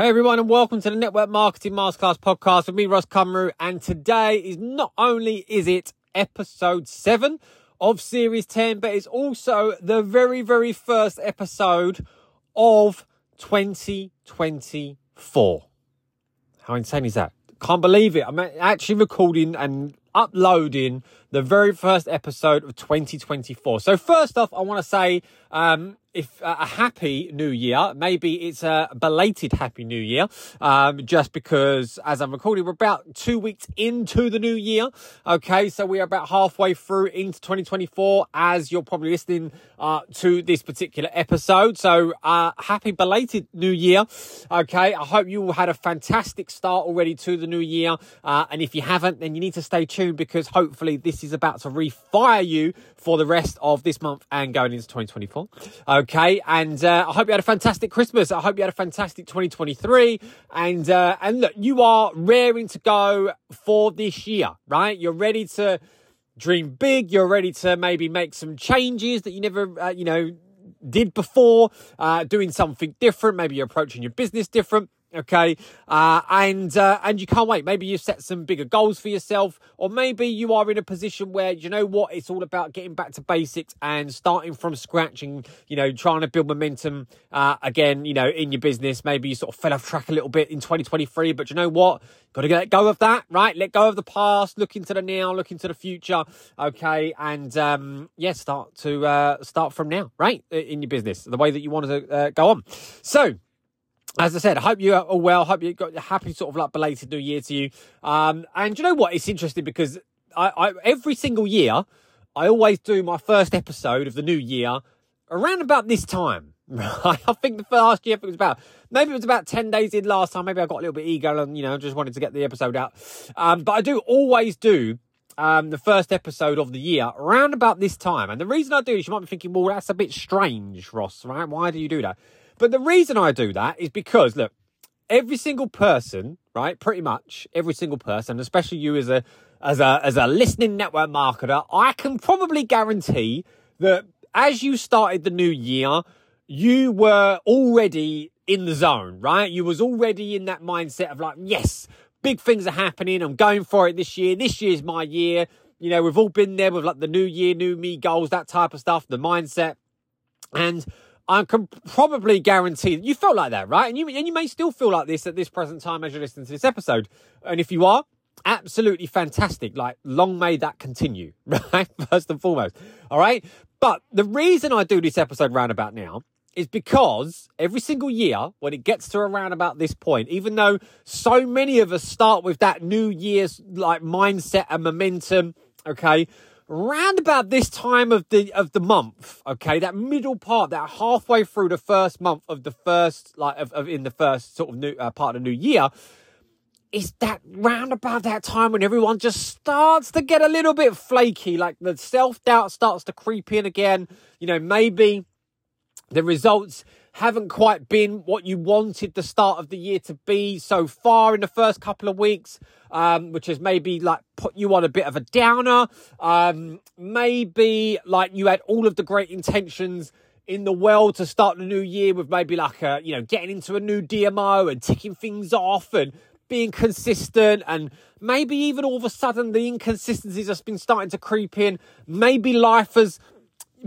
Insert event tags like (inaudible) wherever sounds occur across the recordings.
Hey everyone, and welcome to the Network Marketing Masterclass podcast with me, Ross Cumru. And today is not only is it episode seven of series 10, but it's also the very, very first episode of 2024. How insane is that? Can't believe it. I'm actually recording and uploading the very first episode of 2024. So first off, I want to say um, if uh, a happy new year, maybe it's a belated happy new year, um, just because as I'm recording, we're about two weeks into the new year. Okay, so we are about halfway through into 2024 as you're probably listening uh, to this particular episode. So uh, happy belated new year. Okay, I hope you all had a fantastic start already to the new year. Uh, and if you haven't, then you need to stay tuned because hopefully this is about to refire you for the rest of this month and going into 2024. Okay, and uh, I hope you had a fantastic Christmas. I hope you had a fantastic 2023. And uh, and look, you are raring to go for this year, right? You're ready to dream big. You're ready to maybe make some changes that you never, uh, you know, did before. Uh, doing something different. Maybe you're approaching your business different Okay, uh, and uh, and you can't wait. Maybe you've set some bigger goals for yourself, or maybe you are in a position where you know what it's all about getting back to basics and starting from scratch, and you know trying to build momentum uh, again. You know in your business, maybe you sort of fell off track a little bit in 2023, but you know what? Got to let go of that, right? Let go of the past, look into the now, look into the future. Okay, and um, yeah, start to uh, start from now, right, in your business, the way that you want to uh, go on. So as I said, I hope you are all well. Hope you got a happy sort of like belated New Year to you. Um, and you know what? It's interesting because I, I every single year I always do my first episode of the new year around about this time. (laughs) I think the first year it was about maybe it was about ten days in last time. Maybe I got a little bit eager and you know just wanted to get the episode out. Um, but I do always do um, the first episode of the year around about this time. And the reason I do this, you might be thinking, well, that's a bit strange, Ross. Right? Why do you do that? But the reason I do that is because, look, every single person, right, pretty much every single person, especially you as a as a as a listening network marketer, I can probably guarantee that as you started the new year, you were already in the zone, right? You was already in that mindset of like, yes, big things are happening. I'm going for it this year. This year's my year. You know, we've all been there with like the new year, new me goals, that type of stuff, the mindset. And I can probably guarantee that you felt like that, right? And you and you may still feel like this at this present time as you're listening to this episode. And if you are, absolutely fantastic. Like, long may that continue, (laughs) right? First and foremost. All right. But the reason I do this episode roundabout now is because every single year, when it gets to around about this point, even though so many of us start with that New Year's like mindset and momentum, okay, round about this time of the of the month okay that middle part that halfway through the first month of the first like of, of in the first sort of new uh, part of the new year is that round about that time when everyone just starts to get a little bit flaky like the self-doubt starts to creep in again. You know maybe the results haven't quite been what you wanted the start of the year to be so far in the first couple of weeks, um, which has maybe like put you on a bit of a downer. Um, maybe like you had all of the great intentions in the world to start the new year with maybe like a, you know, getting into a new DMO and ticking things off and being consistent and maybe even all of a sudden the inconsistencies has been starting to creep in. Maybe life has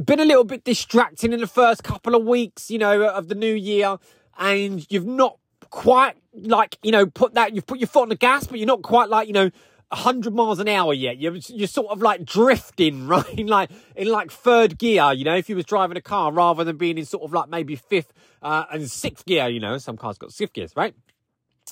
been a little bit distracting in the first couple of weeks, you know, of the new year, and you've not quite like, you know, put that, you've put your foot on the gas, but you're not quite like, you know, 100 miles an hour yet. You're, you're sort of like drifting, (laughs) right? In like, in like third gear, you know, if you was driving a car rather than being in sort of like maybe fifth uh, and sixth gear, you know, some cars got sixth gears, right?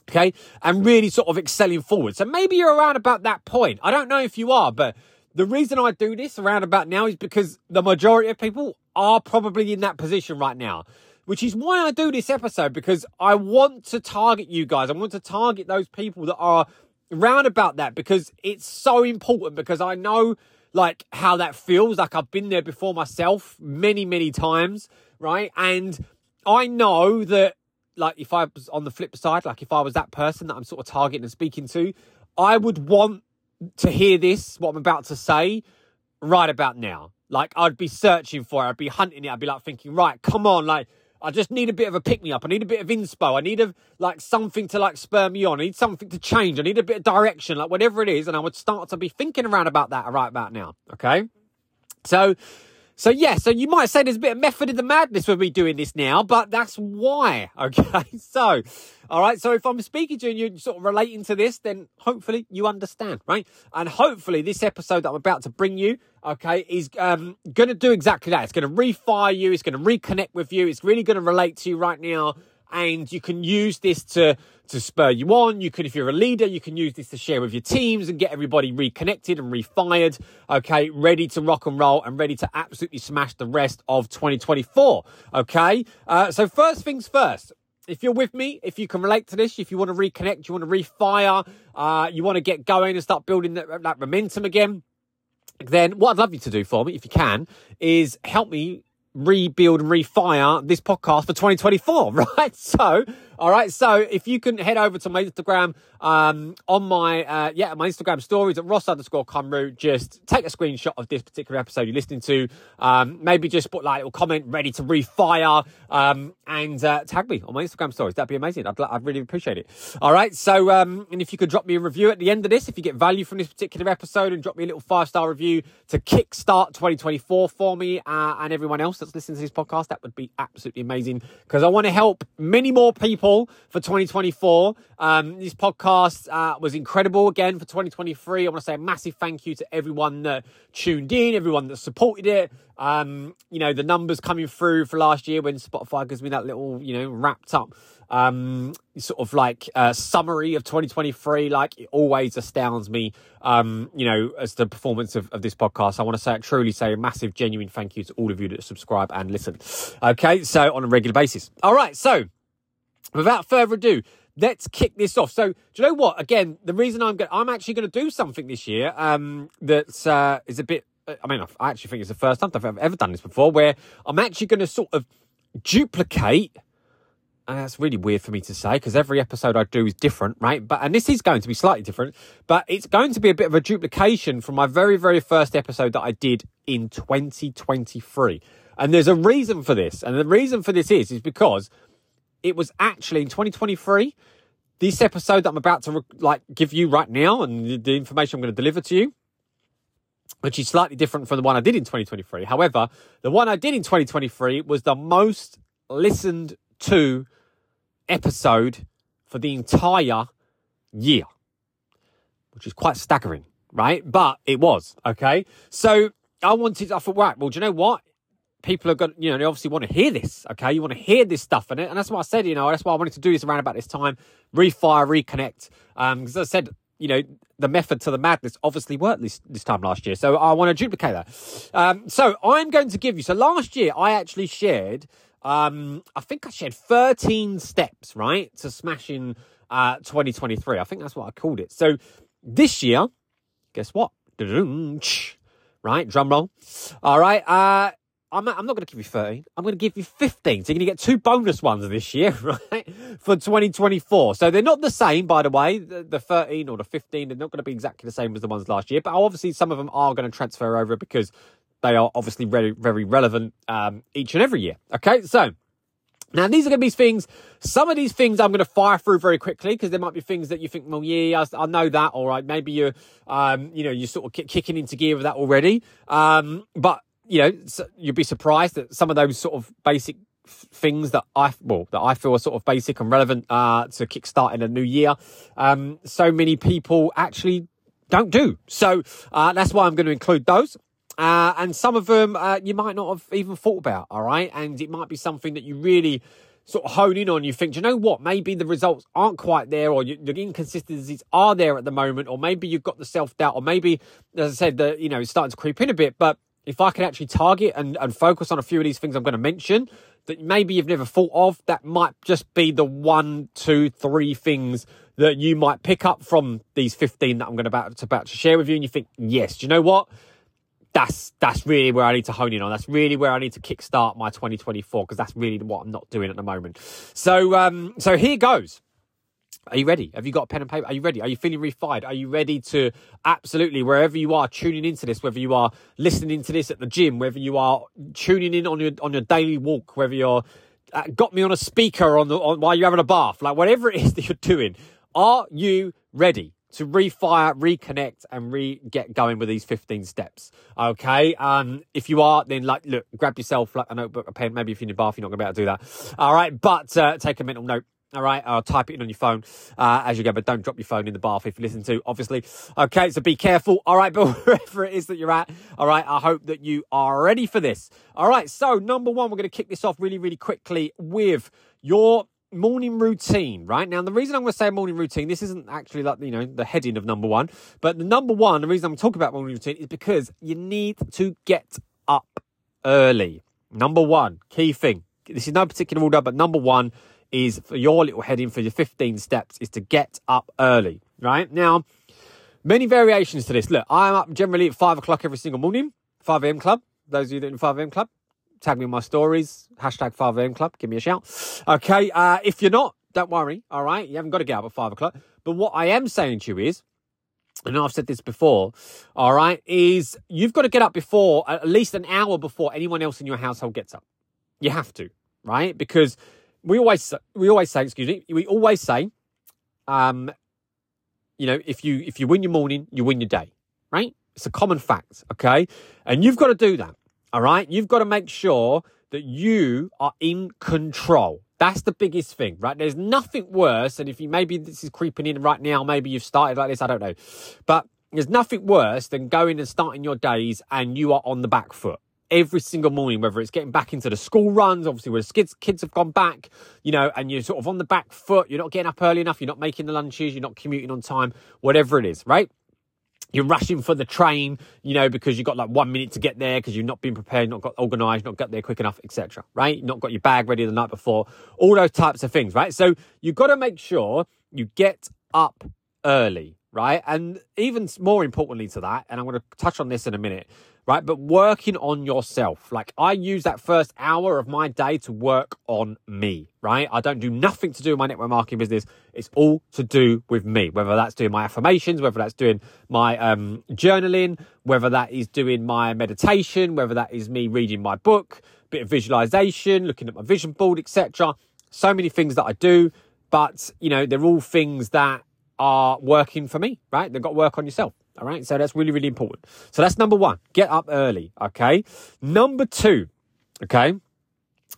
Okay. And really sort of excelling forward. So maybe you're around about that point. I don't know if you are, but the reason I do this around about now is because the majority of people are probably in that position right now, which is why I do this episode because I want to target you guys. I want to target those people that are around about that because it's so important because I know like how that feels. Like I've been there before myself many, many times, right? And I know that like if I was on the flip side, like if I was that person that I'm sort of targeting and speaking to, I would want to hear this, what I'm about to say, right about now. Like I'd be searching for it, I'd be hunting it, I'd be like thinking, right, come on, like I just need a bit of a pick me up. I need a bit of inspo. I need a like something to like spur me on. I need something to change. I need a bit of direction, like whatever it is. And I would start to be thinking around about that right about now. Okay. So so yeah, so you might say there's a bit of method in the madness with me doing this now, but that's why. (laughs) Okay, so all right, so if I'm speaking to you and you're sort of relating to this, then hopefully you understand, right? And hopefully this episode that I'm about to bring you, okay, is um, going to do exactly that. It's going to refire you. It's going to reconnect with you. It's really going to relate to you right now and you can use this to to spur you on. You can, if you're a leader, you can use this to share with your teams and get everybody reconnected and refired. Okay, ready to rock and roll and ready to absolutely smash the rest of 2024. Okay, uh, so first things first. If you're with me, if you can relate to this, if you want to reconnect, you want to refire, uh, you want to get going and start building that, that momentum again, then what I'd love you to do for me, if you can, is help me rebuild refire this podcast for 2024, (laughs) right? So, all right. So if you can head over to my Instagram, um, on my, uh, yeah, my Instagram stories at Ross underscore Cumru, just take a screenshot of this particular episode you're listening to. Um, maybe just put like a little comment ready to refire, um, and, uh, tag me on my Instagram stories. That'd be amazing. I'd, I'd really appreciate it. All right. So, um, and if you could drop me a review at the end of this, if you get value from this particular episode and drop me a little five star review to kickstart 2024 for me, uh, and everyone else that's listening to this podcast, that would be absolutely amazing because I want to help many more people for 2024. Um, this podcast uh, was incredible again for 2023. I want to say a massive thank you to everyone that tuned in, everyone that supported it. Um, you know, the numbers coming through for last year when Spotify gives me that little, you know, wrapped up um, sort of like uh, summary of 2023. Like it always astounds me, um, you know, as the performance of, of this podcast. I want to say, truly say a massive, genuine thank you to all of you that subscribe and listen. Okay, so on a regular basis. All right, so without further ado, let's kick this off. So, do you know what? Again, the reason I'm going, I'm actually going to do something this year um, that's uh, is a bit. I mean, I actually think it's the first time I've ever done this before, where I'm actually going to sort of duplicate. And that's really weird for me to say because every episode I do is different, right? But and this is going to be slightly different, but it's going to be a bit of a duplication from my very, very first episode that I did in 2023. And there's a reason for this, and the reason for this is is because it was actually in 2023. This episode that I'm about to like give you right now, and the information I'm going to deliver to you, which is slightly different from the one I did in 2023. However, the one I did in 2023 was the most listened to episode for the entire year, which is quite staggering, right? But it was okay. So I wanted. I thought, right. Well, do you know what? people are going to, you know, they obviously want to hear this, okay? You want to hear this stuff in it. And that's what I said, you know, that's why I wanted to do this around about this time, refire, reconnect. Um, because I said, you know, the method to the madness obviously worked this, this time last year. So I want to duplicate that. Um, so I'm going to give you, so last year I actually shared, um, I think I shared 13 steps, right, to smashing, uh, 2023. I think that's what I called it. So this year, guess what? Right, drum roll. All right, uh, I'm, I'm not going to give you 13. I'm going to give you 15. So you're going to get two bonus ones this year, (laughs) right? For 2024. So they're not the same, by the way. The, the 13 or the 15, they're not going to be exactly the same as the ones last year. But obviously, some of them are going to transfer over because they are obviously very, very relevant um, each and every year. Okay, so now, these are going to be things, some of these things I'm going to fire through very quickly because there might be things that you think, well, yeah, I, know that. All right. Maybe you're, um, you know, you're sort of kicking into gear with that already. Um, but you know, you'd be surprised that some of those sort of basic things that I well that I feel are sort of basic and relevant uh, to kickstart in a new year. Um, so many people actually don't do. So uh, that's why I'm going to include those. Uh, and some of them uh, you might not have even thought about. All right, and it might be something that you really sort of hone in on. You think, you know what? Maybe the results aren't quite there, or you, the inconsistencies are there at the moment, or maybe you've got the self doubt, or maybe, as I said, the you know it's starting to creep in a bit, but if I can actually target and, and focus on a few of these things I'm going to mention that maybe you've never thought of, that might just be the one, two, three things that you might pick up from these 15 that I'm going to about, to, about to share with you. And you think, yes, do you know what? That's that's really where I need to hone in on. That's really where I need to kickstart my 2024 because that's really what I'm not doing at the moment. So um, so here goes. Are you ready? Have you got a pen and paper? Are you ready? Are you feeling refired? Are you ready to absolutely, wherever you are tuning into this, whether you are listening to this at the gym, whether you are tuning in on your on your daily walk, whether you're uh, got me on a speaker on the on, while you're having a bath, like whatever it is (laughs) that you're doing. Are you ready to refire, reconnect, and re get going with these 15 steps? Okay. Um, if you are, then like, look, grab yourself like a notebook, a pen. Maybe if you're in your bath, you're not gonna be able to do that. All right. But uh, take a mental note. All right, I'll type it in on your phone uh, as you go, but don't drop your phone in the bath if you listen to, obviously. Okay, so be careful. All right, (laughs) but wherever it is that you're at, all right, I hope that you are ready for this. All right, so number one, we're going to kick this off really, really quickly with your morning routine, right? Now, the reason I'm going to say morning routine, this isn't actually like, you know, the heading of number one, but the number one, the reason I'm talking about morning routine is because you need to get up early. Number one, key thing. This is no particular order, but number one, is for your little heading for your 15 steps is to get up early, right? Now, many variations to this. Look, I'm up generally at five o'clock every single morning, 5 a.m. club. Those of you that are in 5 a.m. club, tag me in my stories, hashtag 5 a.m. club, give me a shout. Okay, uh, if you're not, don't worry, all right? You haven't got to get up at 5 o'clock. But what I am saying to you is, and I've said this before, all right, is you've got to get up before, at least an hour before anyone else in your household gets up. You have to, right? Because we always we always say, excuse me, we always say, um, you know, if you if you win your morning, you win your day, right? It's a common fact, okay? And you've got to do that, all right? You've got to make sure that you are in control. That's the biggest thing, right? There's nothing worse, and if you maybe this is creeping in right now, maybe you've started like this, I don't know, but there's nothing worse than going and starting your days and you are on the back foot every single morning, whether it's getting back into the school runs, obviously where the kids, kids have gone back, you know, and you're sort of on the back foot, you're not getting up early enough, you're not making the lunches, you're not commuting on time, whatever it is, right? You're rushing for the train, you know, because you've got like one minute to get there because you've not been prepared, not got organized, not got there quick enough, etc. Right? Not got your bag ready the night before, all those types of things, right? So you've got to make sure you get up early, right? And even more importantly to that, and I'm going to touch on this in a minute, right? But working on yourself. Like I use that first hour of my day to work on me, right? I don't do nothing to do with my network marketing business. It's all to do with me, whether that's doing my affirmations, whether that's doing my um, journaling, whether that is doing my meditation, whether that is me reading my book, bit of visualization, looking at my vision board, etc. So many things that I do, but you know, they're all things that are working for me, right? They've got to work on yourself. All right. So that's really, really important. So that's number one. Get up early. Okay. Number two, okay,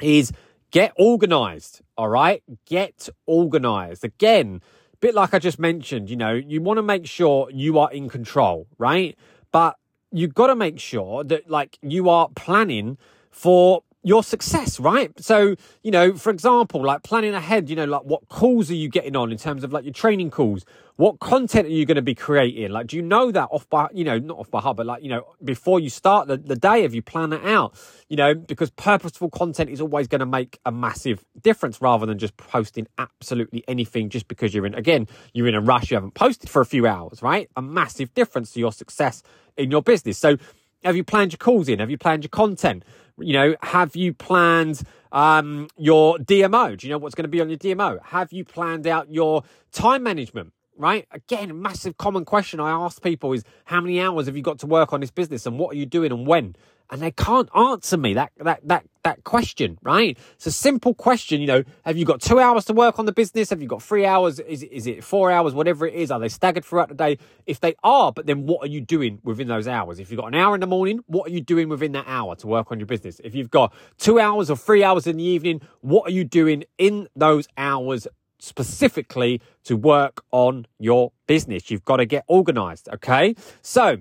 is get organized. All right. Get organized. Again, bit like I just mentioned, you know, you want to make sure you are in control, right? But you've got to make sure that like you are planning for your success, right? So, you know, for example, like planning ahead, you know, like what calls are you getting on in terms of like your training calls? What content are you going to be creating? Like, do you know that off by, you know, not off by heart, but like, you know, before you start the, the day, have you planned that out? You know, because purposeful content is always going to make a massive difference rather than just posting absolutely anything just because you're in, again, you're in a rush, you haven't posted for a few hours, right? A massive difference to your success in your business. So, have you planned your calls in? Have you planned your content? You know, have you planned um, your DMO? Do you know what's going to be on your DMO? Have you planned out your time management? Right? Again, massive common question I ask people is how many hours have you got to work on this business and what are you doing and when? And they can't answer me that that that that question, right? It's a simple question, you know. Have you got two hours to work on the business? Have you got three hours? Is is it four hours? Whatever it is, are they staggered throughout the day? If they are, but then what are you doing within those hours? If you've got an hour in the morning, what are you doing within that hour to work on your business? If you've got two hours or three hours in the evening, what are you doing in those hours specifically to work on your business? You've got to get organized, okay? So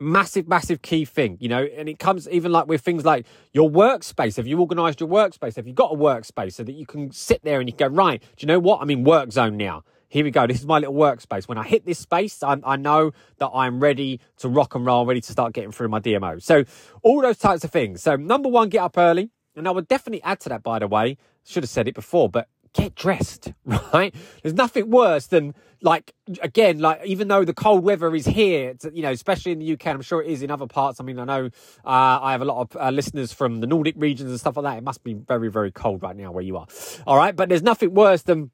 massive, massive key thing, you know, and it comes even like with things like your workspace. Have you organized your workspace? Have you got a workspace so that you can sit there and you go, right, do you know what? I'm in work zone now. Here we go. This is my little workspace. When I hit this space, I, I know that I'm ready to rock and roll, ready to start getting through my DMO. So all those types of things. So number one, get up early. And I would definitely add to that, by the way, should have said it before, but get dressed, (laughs) right? There's nothing worse than like again, like even though the cold weather is here, you know, especially in the UK, I'm sure it is in other parts. I mean, I know uh, I have a lot of uh, listeners from the Nordic regions and stuff like that. It must be very, very cold right now where you are. All right, but there's nothing worse than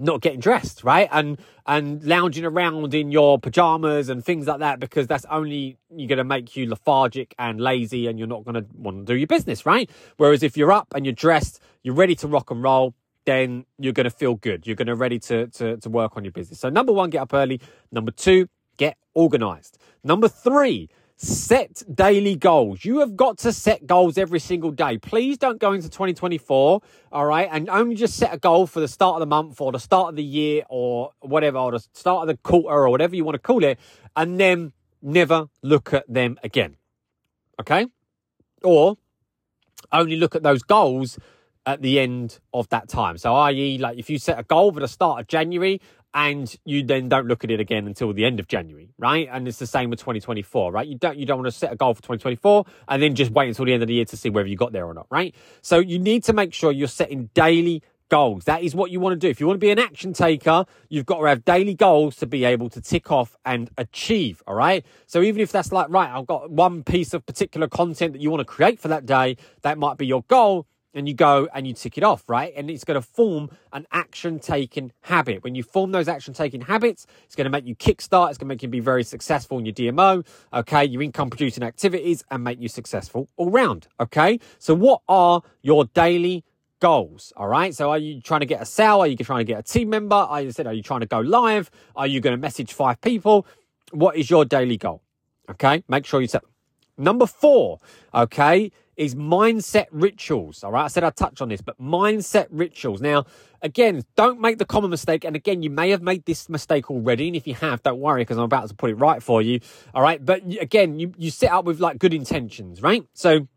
not getting dressed, right? And and lounging around in your pajamas and things like that because that's only you're going to make you lethargic and lazy and you're not going to want to do your business, right? Whereas if you're up and you're dressed, you're ready to rock and roll, then you're going to feel good. You're going to ready to, to to work on your business. So number 1, get up early. Number 2, get organized. Number 3, Set daily goals. You have got to set goals every single day. Please don't go into 2024, all right, and only just set a goal for the start of the month or the start of the year or whatever, or the start of the quarter or whatever you want to call it, and then never look at them again. Okay? Or only look at those goals at the end of that time. So, i.e., like if you set a goal for the start of January and you then don't look at it again until the end of January, right? And it's the same with 2024, right? You don't you don't want to set a goal for 2024 and then just wait until the end of the year to see whether you got there or not, right? So you need to make sure you're setting daily goals. That is what you want to do. If you want to be an action taker, you've got to have daily goals to be able to tick off and achieve. All right. So even if that's like, right, I've got one piece of particular content that you want to create for that day, that might be your goal and you go and you tick it off, right? And it's going to form an action taking habit. When you form those action taking habits, it's going to make you kickstart. It's going to make you be very successful in your DMO, okay? Your income producing activities and make you successful all round, okay? So, what are your daily goals. All right. So are you trying to get a sale? Are you trying to get a team member? Are you said, are you trying to go live? Are you going to message five people? What is your daily goal? Okay. Make sure you set. Number four. Okay is mindset rituals. All right. I said I'd touch on this, but mindset rituals. Now, again, don't make the common mistake. And again, you may have made this mistake already. And if you have, don't worry because I'm about to put it right for you. All right. But again, you, you set up with like good intentions, right? So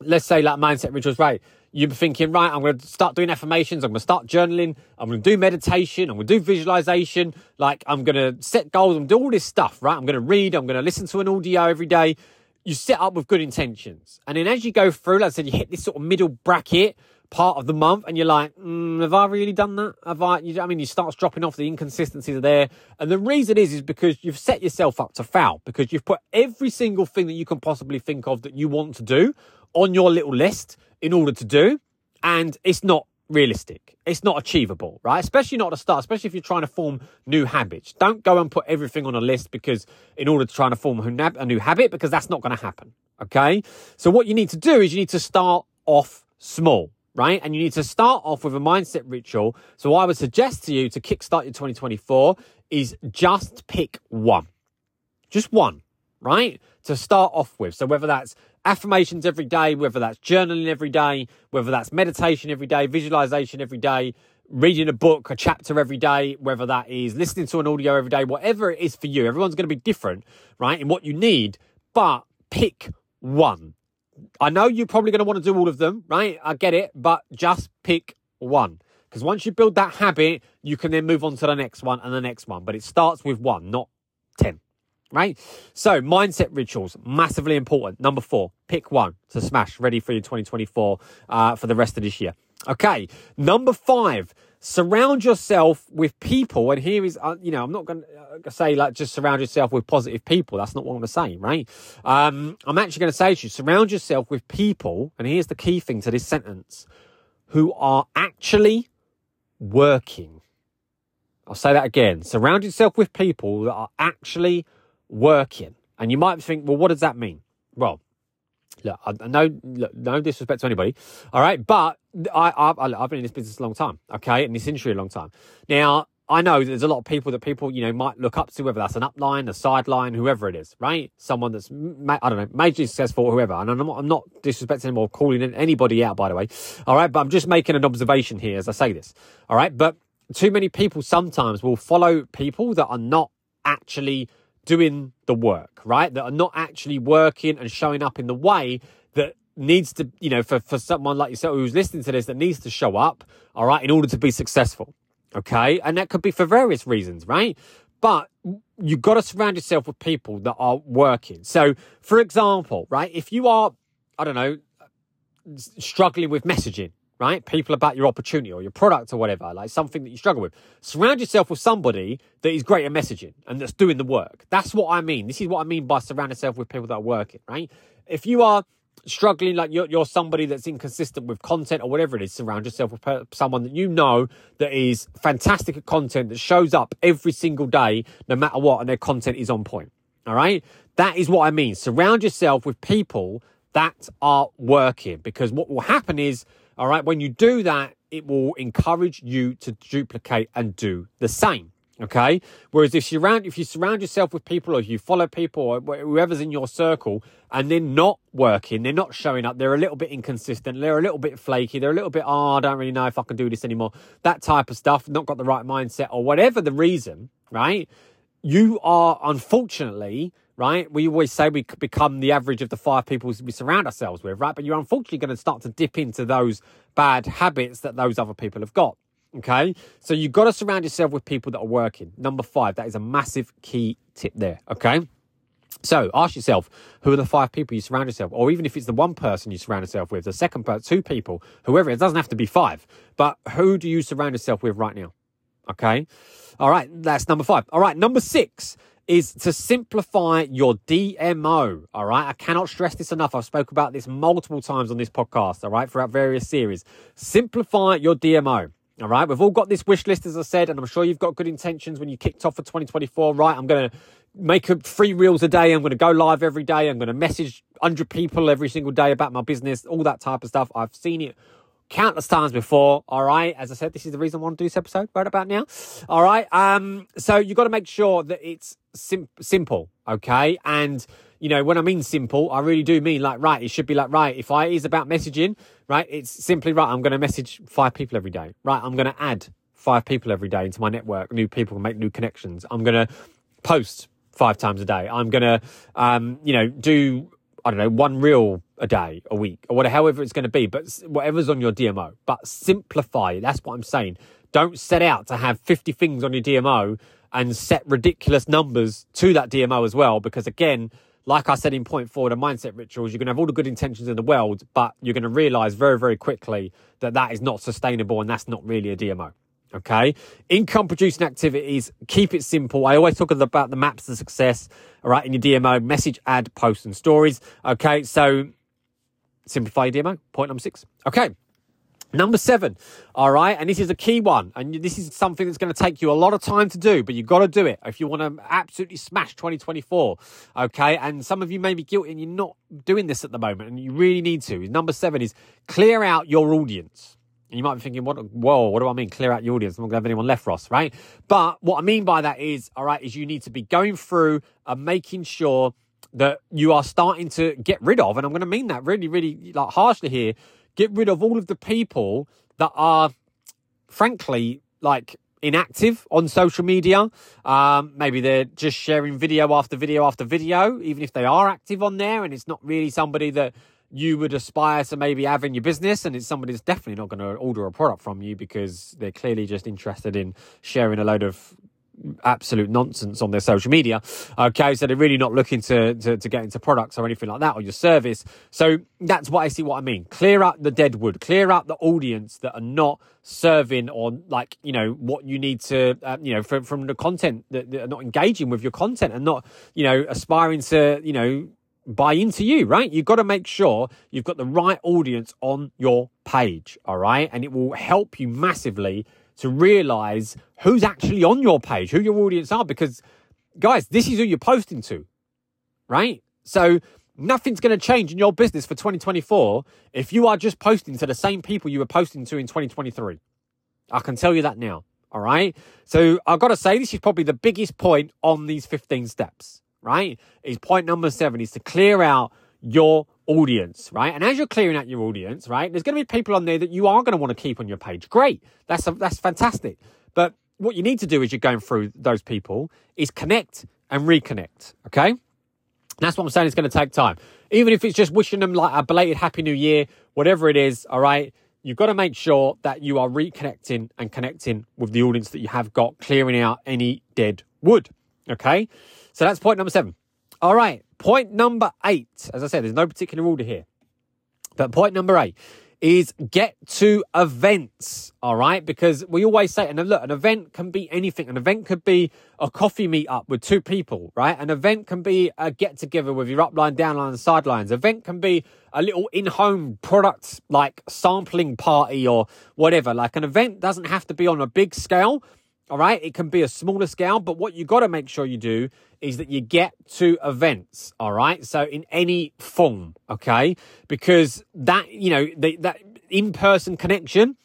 let's say like mindset rituals, right? You're thinking, right, I'm going to start doing affirmations. I'm going to start journaling. I'm going to do meditation. I'm going to do visualization. Like I'm going to set goals. I'm going to do all this stuff, right? I'm going to read. I'm going to listen to an audio every day you set up with good intentions. And then as you go through, like I said, you hit this sort of middle bracket part of the month and you're like, mm, have I really done that? Have I, you, know I mean, you start dropping off the inconsistencies are there. And the reason is, is because you've set yourself up to fail because you've put every single thing that you can possibly think of that you want to do on your little list in order to do. And it's not realistic. It's not achievable, right? Especially not at the start, especially if you're trying to form new habits. Don't go and put everything on a list because in order to try to form a new habit, because that's not going to happen. Okay. So what you need to do is you need to start off small, right? And you need to start off with a mindset ritual. So I would suggest to you to kickstart your 2024 is just pick one, just one, right? To start off with. So whether that's affirmations every day, whether that's journaling every day, whether that's meditation every day, visualization every day, reading a book, a chapter every day, whether that is listening to an audio every day, whatever it is for you. Everyone's going to be different, right, in what you need, but pick one. I know you're probably going to want to do all of them, right? I get it, but just pick one. Because once you build that habit, you can then move on to the next one and the next one. But it starts with one, not 10 right? So, mindset rituals, massively important. Number four, pick one to smash, ready for your 2024 uh, for the rest of this year. Okay, number five, surround yourself with people. And here is, uh, you know, I'm not going to uh, say like just surround yourself with positive people. That's not what I'm going to say, right? Um, I'm actually going to say to you, surround yourself with people. And here's the key thing to this sentence who are actually working. I'll say that again. Surround yourself with people that are actually working. And you might think, well, what does that mean? Well, look, I know, look, no disrespect to anybody, all right, but I, I've, I've been in this business a long time, okay, in this industry a long time. Now, I know there's a lot of people that people, you know, might look up to, whether that's an upline, a sideline, whoever it is, right? Someone that's, I don't know, majorly successful, whoever. And I'm not, I'm not disrespecting or calling anybody out, by the way. All right. But I'm just making an observation here as I say this. All right. But too many people sometimes will follow people that are not actually doing the work, right? That are not actually working and showing up in the way that needs to, you know, for, for someone like yourself who's listening to this that needs to show up, all right, in order to be successful. Okay. And that could be for various reasons, right? But you've got to surround yourself with people that are working. So, for example, right, if you are, I don't know, struggling with messaging, right? People about your opportunity or your product or whatever, like something that you struggle with. Surround yourself with somebody that is great at messaging and that's doing the work. That's what I mean. This is what I mean by surround yourself with people that are working, right? If you are struggling, like you're, you're somebody that's inconsistent with content or whatever it is, surround yourself with someone that you know that is fantastic at content that shows up every single day, no matter what, and their content is on point. All right. That is what I mean. Surround yourself with people that are working because what will happen is, all right, when you do that, it will encourage you to duplicate and do the same. Okay. Whereas if you surround if you surround yourself with people or you follow people or whoever's in your circle and they're not working, they're not showing up, they're a little bit inconsistent, they're a little bit flaky, they're a little bit, oh, I don't really know if I can do this anymore. That type of stuff, not got the right mindset or whatever the reason, right? You are unfortunately right? We always say we become the average of the five people we surround ourselves with, right? But you're unfortunately going to start to dip into those bad habits that those other people have got. Okay. So you've got to surround yourself with people that are working. Number five, that is a massive key tip there. Okay. So ask yourself, who are the five people you surround yourself, or even if it's the one person you surround yourself with, the second person, two people, whoever, it doesn't have to be five, but who do you surround yourself with right now? Okay. All right. That's number five. All right. Number six is to simplify your DMO. All right. I cannot stress this enough. I've spoke about this multiple times on this podcast. All right. Throughout various series. Simplify your DMO. All right. We've all got this wish list, as I said, and I'm sure you've got good intentions when you kicked off for 2024. Right. I'm going to make three reels a day. I'm going to go live every day. I'm going to message 100 people every single day about my business, all that type of stuff. I've seen it countless times before. All right. As I said, this is the reason I want to do this episode right about now. All right. Um, so you've got to make sure that it's sim- simple. Okay. And, you know, when I mean simple, I really do mean like, right, it should be like, right, if I is about messaging, right, it's simply right. I'm going to message five people every day. Right. I'm going to add five people every day into my network, new people, make new connections. I'm going to post five times a day. I'm going to, um, you know, do, I don't know, one reel a day, a week, or whatever, however it's going to be, but whatever's on your DMO. But simplify. That's what I'm saying. Don't set out to have 50 things on your DMO and set ridiculous numbers to that DMO as well, because again, like I said in point four, the mindset rituals, you're going to have all the good intentions in the world, but you're going to realize very, very quickly that that is not sustainable and that's not really a DMO. Okay. Income producing activities, keep it simple. I always talk about the maps of success, all right, in your DMO, message, add, posts, and stories. Okay. So simplify your DMO. Point number six. Okay. Number seven, all right, and this is a key one, and this is something that's going to take you a lot of time to do, but you've got to do it if you want to absolutely smash 2024, okay? And some of you may be guilty and you're not doing this at the moment, and you really need to. Number seven is clear out your audience. And you might be thinking, what, whoa, what do I mean? Clear out your audience. I'm not going to have anyone left, Ross, right? But what I mean by that is, all right, is you need to be going through and making sure that you are starting to get rid of, and I'm going to mean that really, really like harshly here, get rid of all of the people that are, frankly, like inactive on social media. Um, maybe they're just sharing video after video after video, even if they are active on there, and it's not really somebody that you would aspire to maybe have in your business and it's somebody that's definitely not going to order a product from you because they're clearly just interested in sharing a load of absolute nonsense on their social media. Okay, so they're really not looking to, to, to get into products or anything like that or your service. So that's what I see what I mean. Clear out the dead wood, clear out the audience that are not serving or like, you know, what you need to, uh, you know, from, from the content that, that are not engaging with your content and not, you know, aspiring to, you know, buy into you, right? You've got to make sure you've got the right audience on your page, all right? And it will help you massively to realize who's actually on your page, who your audience are, because guys, this is who you're posting to, right? So nothing's going to change in your business for 2024 if you are just posting to the same people you were posting to in 2023. I can tell you that now. All right. So I've got to say, this is probably the biggest point on these 15 steps, right? Is point number seven is to clear out your audience, right? And as you're clearing out your audience, right, there's going to be people on there that you are going to want to keep on your page. Great. That's, a, that's fantastic. But what you need to do as you're going through those people is connect and reconnect. Okay. That's what I'm saying. It's going to take time. Even if it's just wishing them like a belated happy new year, whatever it is. All right. You've got to make sure that you are reconnecting and connecting with the audience that you have got, clearing out any dead wood. Okay. So that's point number seven. All right. Point number eight. As I said, there's no particular order here. But point number eight is get to events, all right? Because we always say, and look, an event can be anything. An event could be a coffee meet up with two people, right? An event can be a get together with your upline, downline, and sidelines. Event can be a little in home product like sampling party or whatever. Like an event doesn't have to be on a big scale. All right. It can be a smaller scale, but what you got to make sure you do is that you get to events. All right. So in any form. Okay. Because that, you know, the, that in person connection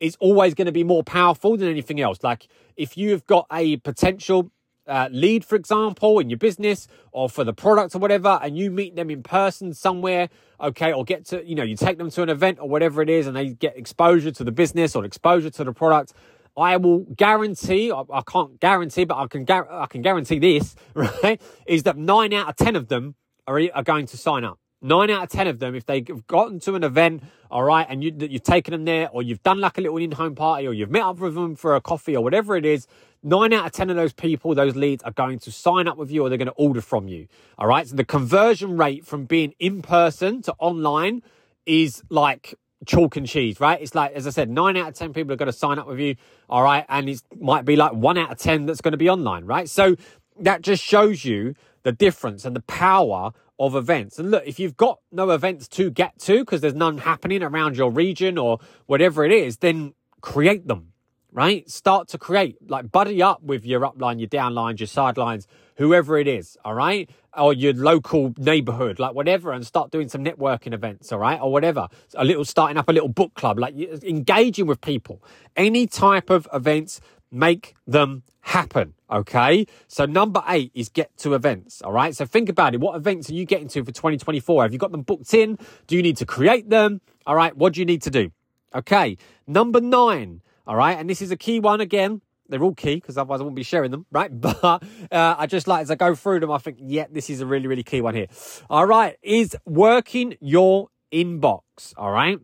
is always going to be more powerful than anything else. Like if you've got a potential uh, lead, for example, in your business or for the product or whatever, and you meet them in person somewhere, okay, or get to, you know, you take them to an event or whatever it is, and they get exposure to the business or exposure to the product, I will guarantee, I, I can't guarantee, but I can, I can guarantee this, (laughs) right? Is that nine out of 10 of them are, are going to sign up. Nine out of 10 of them, if they've gotten to an event, all right, and you, you've taken them there, or you've done like a little in home party, or you've met up with them for a coffee, or whatever it is, nine out of 10 of those people, those leads are going to sign up with you or they're going to order from you. All right. So the conversion rate from being in person to online is like chalk and cheese, right? It's like, as I said, nine out of 10 people are going to sign up with you. All right. And it might be like one out of 10 that's going to be online, right? So that just shows you the difference and the power of events. And look, if you've got no events to get to because there's none happening around your region or whatever it is, then create them, right? Start to create, like buddy up with your upline, your downlines, your sidelines, whoever it is, all right? Or your local neighborhood, like whatever, and start doing some networking events, all right? Or whatever. A little starting up a little book club, like engaging with people. Any type of events, make them happen. Okay. So number eight is get to events. All right. So think about it. What events are you getting to for 2024? Have you got them booked in? Do you need to create them? All right. What do you need to do? Okay. Number nine. All right. And this is a key one again. They're all key because otherwise I wouldn't be sharing them, right? (laughs) But uh, I just like as I go through them, I think, yeah, this is a really, really key one here. All right, is working your inbox. All right.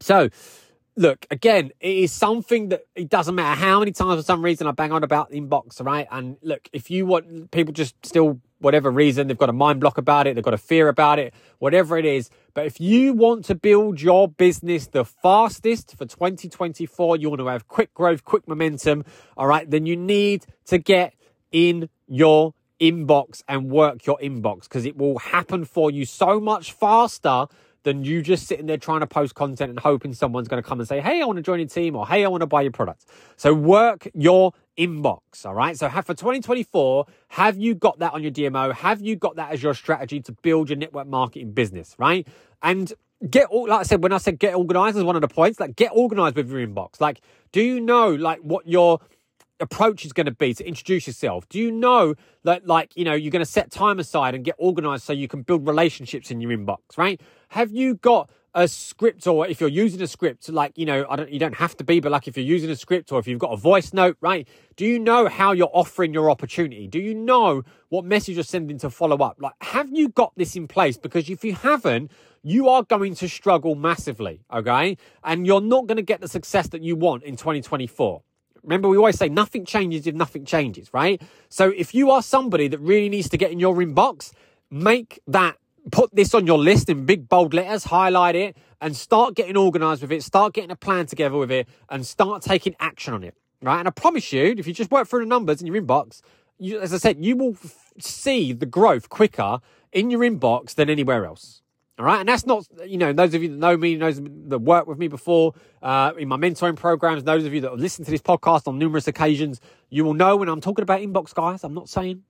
So look, again, it is something that it doesn't matter how many times for some reason I bang on about inbox, right? And look, if you want people just still, whatever reason, they've got a mind block about it, they've got a fear about it, whatever it is. But if you want to build your business the fastest for 2024, you want to have quick growth, quick momentum, all right, then you need to get in your inbox and work your inbox because it will happen for you so much faster than you just sitting there trying to post content and hoping someone's going to come and say, Hey, I want to join your team or Hey, I want to buy your product. So work your inbox. All right. So have for 2024, have you got that on your DMO? Have you got that as your strategy to build your network marketing business? Right. And get all, like I said, when I said get organized is one of the points, like get organized with your inbox. Like, do you know like what your approach is going to be to introduce yourself? Do you know that, like, you know, you're going to set time aside and get organized so you can build relationships in your inbox, right? Have you got a script or if you're using a script like you know i don't you don't have to be but like if you're using a script or if you've got a voice note right? Do you know how you're offering your opportunity? Do you know what message you're sending to follow up? Like have you got this in place? Because if you haven't you are going to struggle massively okay? And you're not going to get the success that you want in 2024 Remember, we always say nothing changes if nothing changes, right? So if you are somebody that really needs to get in your inbox, make that, put this on your list in big bold letters, highlight it, and start getting organized with it, start getting a plan together with it, and start taking action on it, right? And I promise you, if you just work through the numbers in your inbox, you, as I said, you will f- see the growth quicker in your inbox than anywhere else. All right. And that's not, you know, those of you that know me, those that work with me before uh, in my mentoring programs, those of you that have listened to this podcast on numerous occasions, you will know when I'm talking about inbox, guys. I'm not saying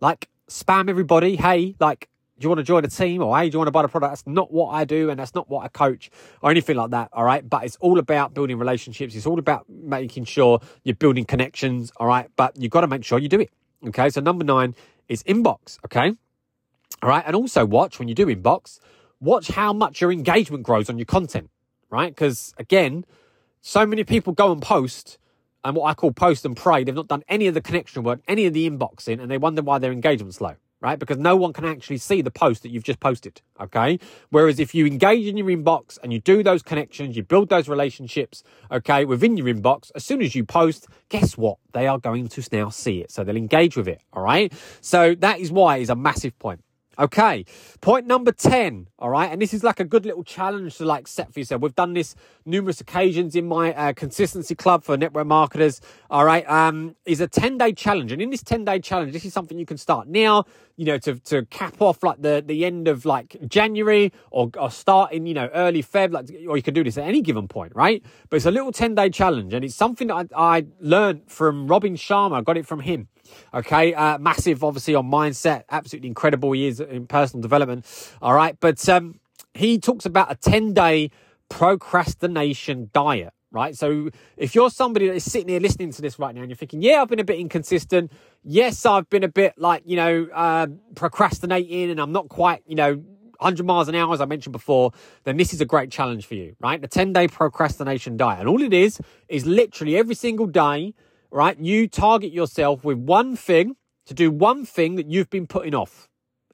like spam everybody. Hey, like, do you want to join a team or hey, do you want to buy the product? That's not what I do and that's not what I coach or anything like that. All right. But it's all about building relationships. It's all about making sure you're building connections. All right. But you've got to make sure you do it. Okay. So number nine is inbox. Okay. All right. And also watch when you do inbox watch how much your engagement grows on your content, right? Because again, so many people go and post and what I call post and pray. They've not done any of the connection work, any of the inboxing, and they wonder why their engagement's low, right? Because no one can actually see the post that you've just posted, okay? Whereas if you engage in your inbox and you do those connections, you build those relationships, okay, within your inbox, as soon as you post, guess what? They are going to now see it. So they'll engage with it, all right? So that is why it's a massive point. Okay, point number 10, all right, and this is like a good little challenge to like set for yourself. We've done this numerous occasions in my uh, consistency club for network marketers, all right, um, is a 10 day challenge. And in this 10 day challenge, this is something you can start now, you know, to, to cap off like the, the end of like January or, or start in, you know, early Feb, like, or you can do this at any given point, right? But it's a little 10 day challenge and it's something that I, I learned from Robin Sharma, I got it from him. Okay, uh, massive, obviously, on mindset. Absolutely incredible he is in personal development. All right, but um, he talks about a 10 day procrastination diet. Right. So if you're somebody that is sitting here listening to this right now and you're thinking, yeah, I've been a bit inconsistent. Yes, I've been a bit like, you know, uh, procrastinating and I'm not quite, you know, 100 miles an hour, as I mentioned before, then this is a great challenge for you, right? The 10 day procrastination diet. And all it is, is literally every single day, right? You target yourself with one thing to do one thing that you've been putting off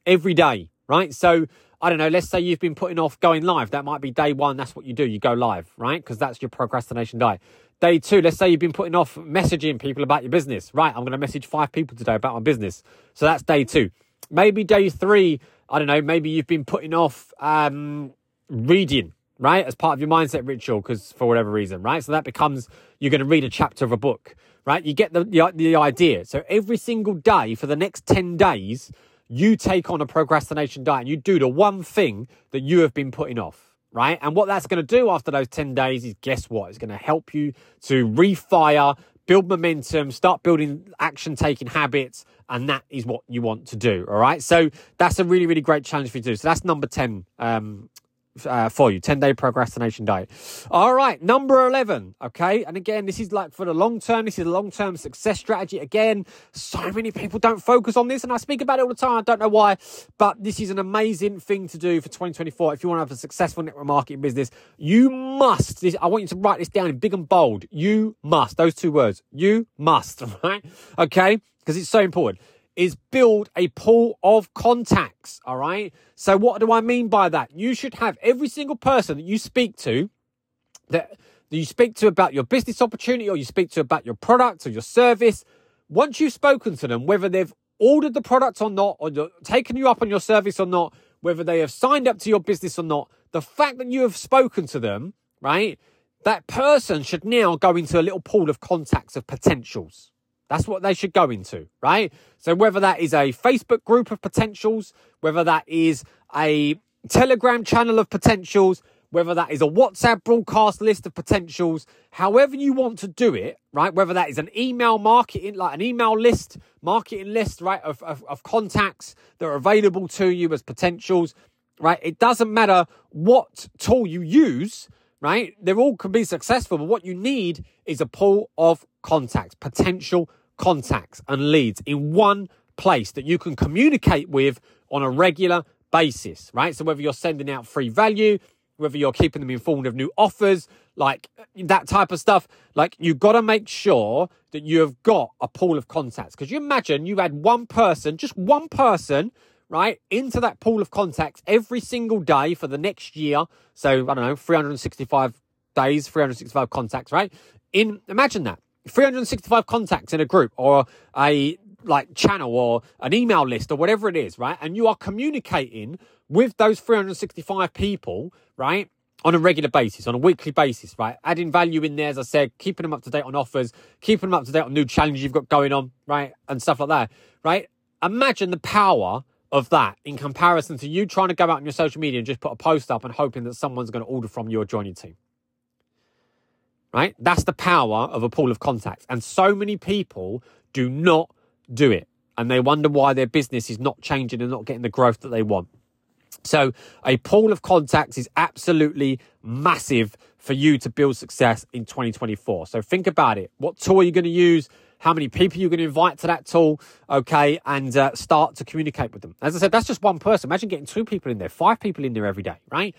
every day, right? So I don't know, let's say you've been putting off going live. That might be day one. That's what you do. You go live, right? Because that's your procrastination diet. Day two, let's say you've been putting off messaging people about your business. Right, I'm going to message five people today about my business. So that's day two. Maybe day three, I don't know, maybe you've been putting off um, reading, right, as part of your mindset ritual because for whatever reason, right? So that becomes you're going to read a chapter of a book right? You get the, the, the idea. So every single day for the next 10 days, you take on a procrastination diet and you do the one thing that you have been putting off, right? And what that's going to do after those 10 days is guess what? It's going to help you to refire, build momentum, start building action taking habits. And that is what you want to do. All right. So that's a really, really great challenge for you to do. So that's number 10 um, uh, for you 10 day procrastination diet. All right, number 11. Okay, and again, this is like for the long term, this is a long term success strategy. Again, so many people don't focus on this, and I speak about it all the time. I don't know why, but this is an amazing thing to do for 2024. If you want to have a successful network marketing business, you must. This, I want you to write this down in big and bold. You must. Those two words. You must, (laughs) right? Okay, because it's so important is build a pool of contacts. All right. So what do I mean by that? You should have every single person that you speak to that, you speak to about your business opportunity or you speak to about your product or your service. Once you've spoken to them, whether they've ordered the product or not, or taken you up on your service or not, whether they have signed up to your business or not, the fact that you have spoken to them, right? That person should now go into a little pool of contacts of potentials. That's what they should go into, right? So whether that is a Facebook group of potentials, whether that is a Telegram channel of potentials, whether that is a WhatsApp broadcast list of potentials, however you want to do it, right? Whether that is an email marketing, like an email list, marketing list, right, of, of, of contacts that are available to you as potentials, right? It doesn't matter what tool you use, right? They all can be successful, but what you need is a pool of contacts, potential contacts and leads in one place that you can communicate with on a regular basis, right? So whether you're sending out free value, whether you're keeping them informed of new offers, like uh, that type of stuff, like you've got to make sure that you have got a pool of contacts. Because you imagine you had one person, just one person, right, into that pool of contacts every single day for the next year. So I don't know, 365 days, 365 contacts, right? In imagine that. 365 contacts in a group or a like channel or an email list or whatever it is, right? And you are communicating with those 365 people, right? On a regular basis, on a weekly basis, right? Adding value in there, as I said, keeping them up to date on offers, keeping them up to date on new challenges you've got going on, right? And stuff like that, right? Imagine the power of that in comparison to you trying to go out on your social media and just put a post up and hoping that someone's going to order from you or join your team right? That's the power of a pool of contacts. And so many people do not do it. And they wonder why their business is not changing and not getting the growth that they want. So a pool of contacts is absolutely massive for you to build success in 2024. So think about it. What tool are you going to use? How many people you're going to invite to that tool? Okay. And uh, start to communicate with them. As I said, that's just one person. Imagine getting two people in there, five people in there every day, right?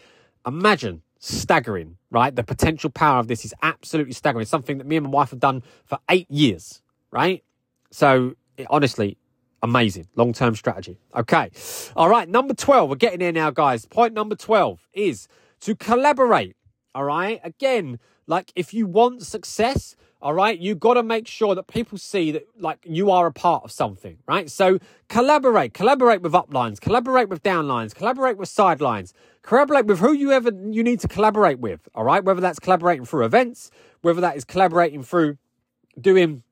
Imagine staggering, right? The potential power of this is absolutely staggering. It's something that me and my wife have done for eight years, right? So it, honestly, amazing long term strategy. Okay. All right. Number 12. We're getting there now, guys. Point number 12 is to collaborate. All right. Again, Like, if you want success, all right, you got to make sure that people see that, like, you are a part of something, right? So collaborate, collaborate with uplines, collaborate with downlines, collaborate with sidelines, collaborate with who you ever you need to collaborate with, all right? Whether that's collaborating through events, whether that is collaborating through doing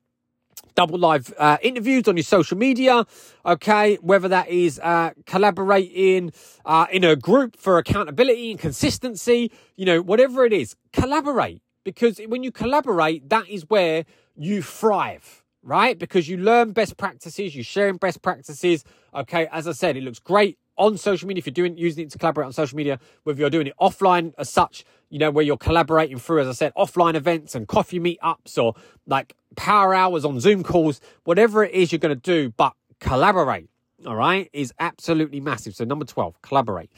double live uh, interviews on your social media, okay? Whether that is uh, collaborating uh, in a group for accountability and consistency, you know, whatever it is, collaborate. Because when you collaborate, that is where you thrive, right? Because you learn best practices, you're sharing best practices. Okay, as I said, it looks great on social media if you're doing using it to collaborate on social media, whether you're doing it offline as such, you know, where you're collaborating through, as I said, offline events and coffee meetups or like power hours on Zoom calls, whatever it is you're going to do, but collaborate. All right, is absolutely massive. So, number 12, collaborate.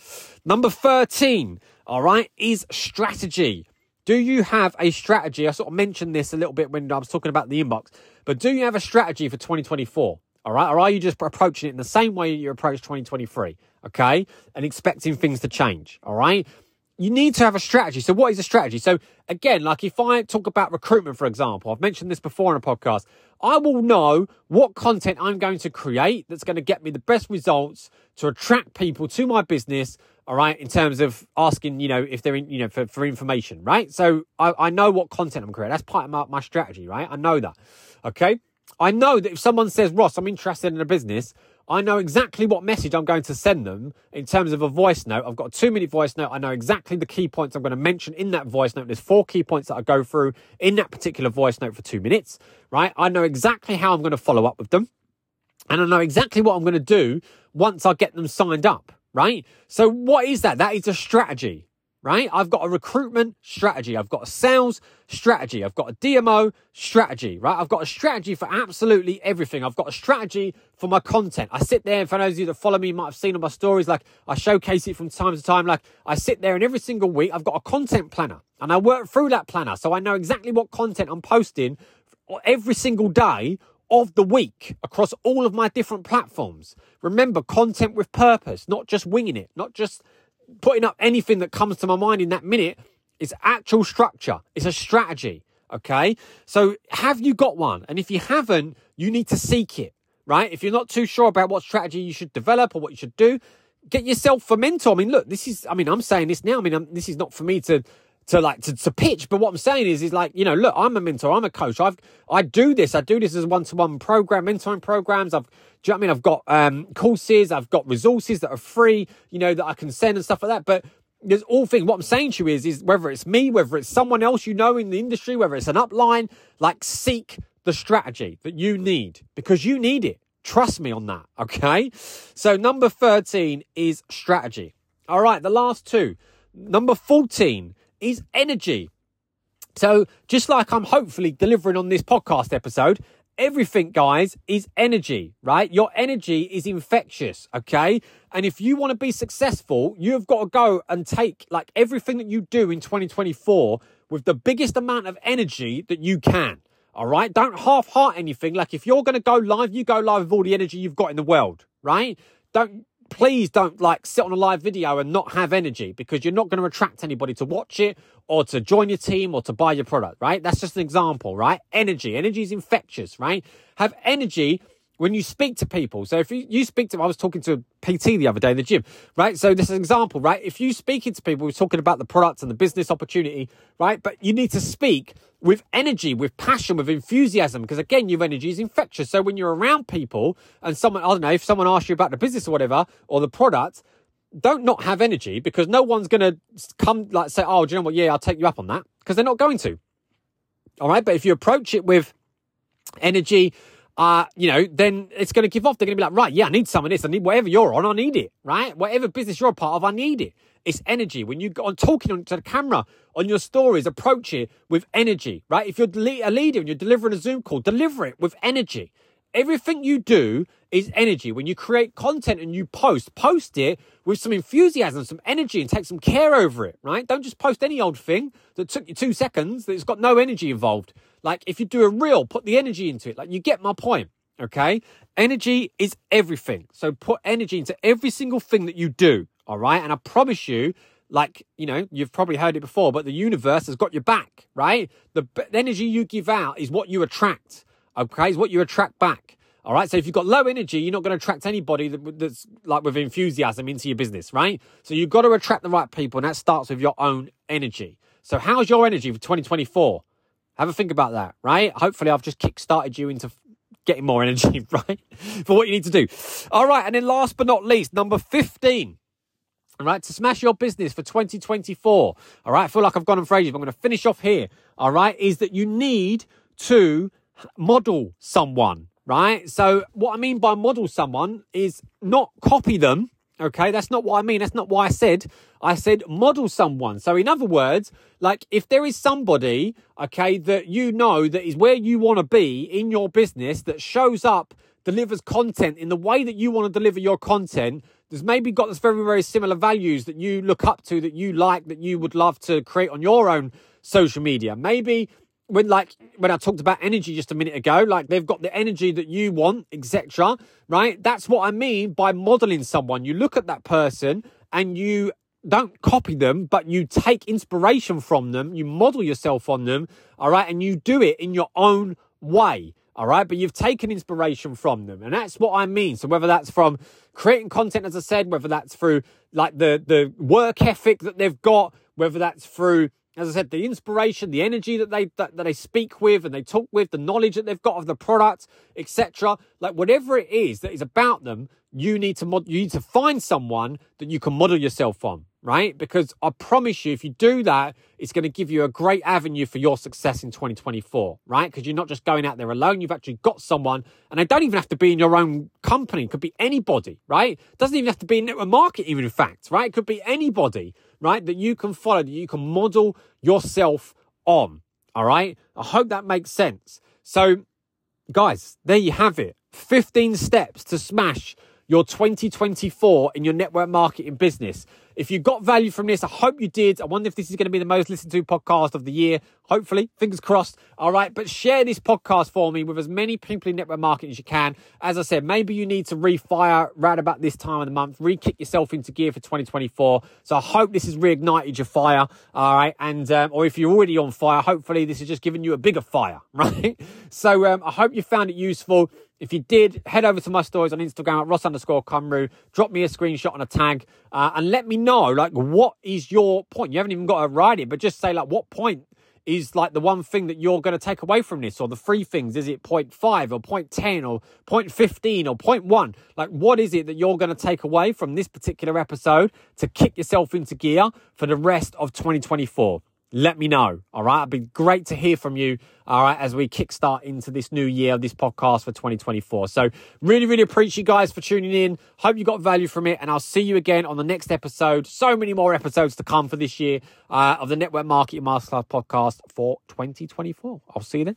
Number 13, all right, is strategy. Do you have a strategy? I sort of mentioned this a little bit when I was talking about the inbox, but do you have a strategy for 2024? All right. Or are you just approaching it in the same way you approach 2023? Okay. And expecting things to change. All right. You need to have a strategy. So, what is a strategy? So, again, like if I talk about recruitment, for example, I've mentioned this before in a podcast, I will know what content I'm going to create that's going to get me the best results to attract people to my business. All right. In terms of asking, you know, if they're in, you know, for, for information. Right. So, I, I know what content I'm creating. That's part of my, my strategy. Right. I know that. Okay. I know that if someone says, Ross, I'm interested in a business, I know exactly what message I'm going to send them in terms of a voice note. I've got a two minute voice note. I know exactly the key points I'm going to mention in that voice note. There's four key points that I go through in that particular voice note for two minutes, right? I know exactly how I'm going to follow up with them. And I know exactly what I'm going to do once I get them signed up, right? So what is that? That is a strategy right? I've got a recruitment strategy. I've got a sales strategy. I've got a DMO strategy, right? I've got a strategy for absolutely everything. I've got a strategy for my content. I sit there, and for those of you that follow me, might have seen on my stories, like I showcase it from time to time. Like I sit there and every single week, I've got a content planner and I work through that planner. So I know exactly what content I'm posting every single day of the week across all of my different platforms. Remember, content with purpose, not just winging it, not just putting up anything that comes to my mind in that minute. It's actual structure. It's a strategy. Okay. So have you got one? And if you haven't, you need to seek it, right? If you're not too sure about what strategy you should develop or what you should do, get yourself a mentor. I mean, look, this is, I mean, I'm saying this now. I mean, I'm, this is not for me to, to like to, to pitch. But what I'm saying is, is like, you know, look, I'm a mentor, I'm a coach. I've I do this. I do this as a one-to-one program, mentoring programs. I've do you know what I mean? I've got um courses, I've got resources that are free, you know, that I can send and stuff like that. But there's all things. What I'm saying to you is, is whether it's me, whether it's someone else you know in the industry, whether it's an upline, like seek the strategy that you need because you need it. Trust me on that. Okay. So number 13 is strategy. All right. The last two. Number 14 is energy. So, just like I'm hopefully delivering on this podcast episode, everything, guys, is energy, right? Your energy is infectious, okay? And if you want to be successful, you've got to go and take like everything that you do in 2024 with the biggest amount of energy that you can. All right. Don't half heart anything. Like if you're going to go live, you go live with all the energy you've got in the world, right? Don't please don't like sit on a live video and not have energy because you're not going to attract anybody to watch it or to join your team or to buy your product, right? That's just an example, right? Energy. Energy is infectious, right? Have energy when you speak to people. So if you, you speak to, I was talking to PT the other day in the gym, right? So this is an example, right? If you speaking to people, we're talking about the product and the business opportunity, right? But you need to speak with energy, with passion, with enthusiasm, because again, your energy is infectious. So when you're around people and someone, I don't know, if someone asks you about the business or whatever, or the product, don't not have energy because no one's going to come like say, oh, do you know what? Yeah, I'll take you up on that because they're not going to. All right. But if you approach it with energy, uh, you know, then it's going to give off. They're going to be like, right, yeah, I need some of this. I need whatever you're on, I need it, right? Whatever business you're a part of, I need it. It's energy. When you go on talking to the camera on your stories, approach it with energy, right? If you're a leader and you're delivering a Zoom call, deliver it with energy. Everything you do is energy. When you create content and you post, post it with some enthusiasm, some energy, and take some care over it, right? Don't just post any old thing that took you two seconds that's got no energy involved. Like if you do a reel, put the energy into it. Like you get my point. Okay. Energy is everything. So put energy into every single thing that you do. All right. And I promise you like, you know, you've probably heard it before, but the universe has got your back, right? The, the energy you give out is what you attract, okay? Is what you attract back. All right. So if you've got low energy, you're not going to attract anybody that, that's like with enthusiasm into your business, right? So you've got to attract the right people, and that starts with your own energy. So how's your energy for 2024? Have a think about that, right? Hopefully, I've just kick-started you into getting more energy, (laughs) right? For what you need to do. All right. And then last but not least, number 15. All right, to smash your business for 2024. All right, I feel like I've gone on for ages, but I'm going to finish off here. All right, is that you need to model someone right? So what I mean by model someone is not copy them. Okay, that's not what I mean. That's not why I said. I said model someone. So in other words, like if there is somebody, okay, that you know that is where you want to be in your business that shows up, delivers content in the way that you want to deliver your content, there's maybe got this very, very similar values that you look up to, that you like, that you would love to create on your own social media. Maybe when like when I talked about energy just a minute ago, like they've got the energy that you want, etc. Right? That's what I mean by modeling someone. You look at that person and you don't copy them, but you take inspiration from them, you model yourself on them, all right, and you do it in your own way. All right, but you've taken inspiration from them, and that's what I mean. So whether that's from creating content, as I said, whether that's through like the the work ethic that they've got, whether that's through as I said, the inspiration, the energy that they that, that, they speak with and they talk with, the knowledge that they've got of the product, etc. Like whatever it is that is about them, you need to mod- you need to find someone that you can model yourself on, right? Because I promise you, if you do that, it's going to give you a great avenue for your success in 2024, right? Because you're not just going out there alone; you've actually got someone, and they don't even have to be in your own company. It could be anybody, right? It doesn't even have to be in network marketing, even in fact, right? It could be anybody right? That you can follow, that you can model yourself on. All right. I hope that makes sense. So, guys, there you have it 15 steps to smash your 2024 in your network marketing business. If you got value from this, I hope you did. I wonder if this is going to be the most listened to podcast of the year. Hopefully, fingers crossed. All right, but share this podcast for me with as many people in network marketing as you can. As I said, maybe you need to refire right about this time of the month, re kick yourself into gear for 2024. So I hope this has reignited your fire. All right, and um, or if you're already on fire, hopefully this is just giving you a bigger fire, (laughs) right? So um, I hope you found it useful. If you did, head over to my stories on Instagram at Ross underscore Cymru, drop me a screenshot and a tag, uh, and let me know, like, what is your point? You haven't even got to write it, but just say, like, what point is like the one thing that you're going to take away from this? Or the three things. Is it point 0.5 or point 0.10 or point 0.15 or point 0.1 like what is it that you're going to take away from this particular episode to kick yourself into gear for the rest of 2024 let me know. All right. It'd be great to hear from you. All right. As we kickstart into this new year, of this podcast for 2024. So really, really appreciate you guys for tuning in. Hope you got value from it. And I'll see you again on the next episode. So many more episodes to come for this year uh, of the Network Marketing Masterclass podcast for 2024. I'll see you then.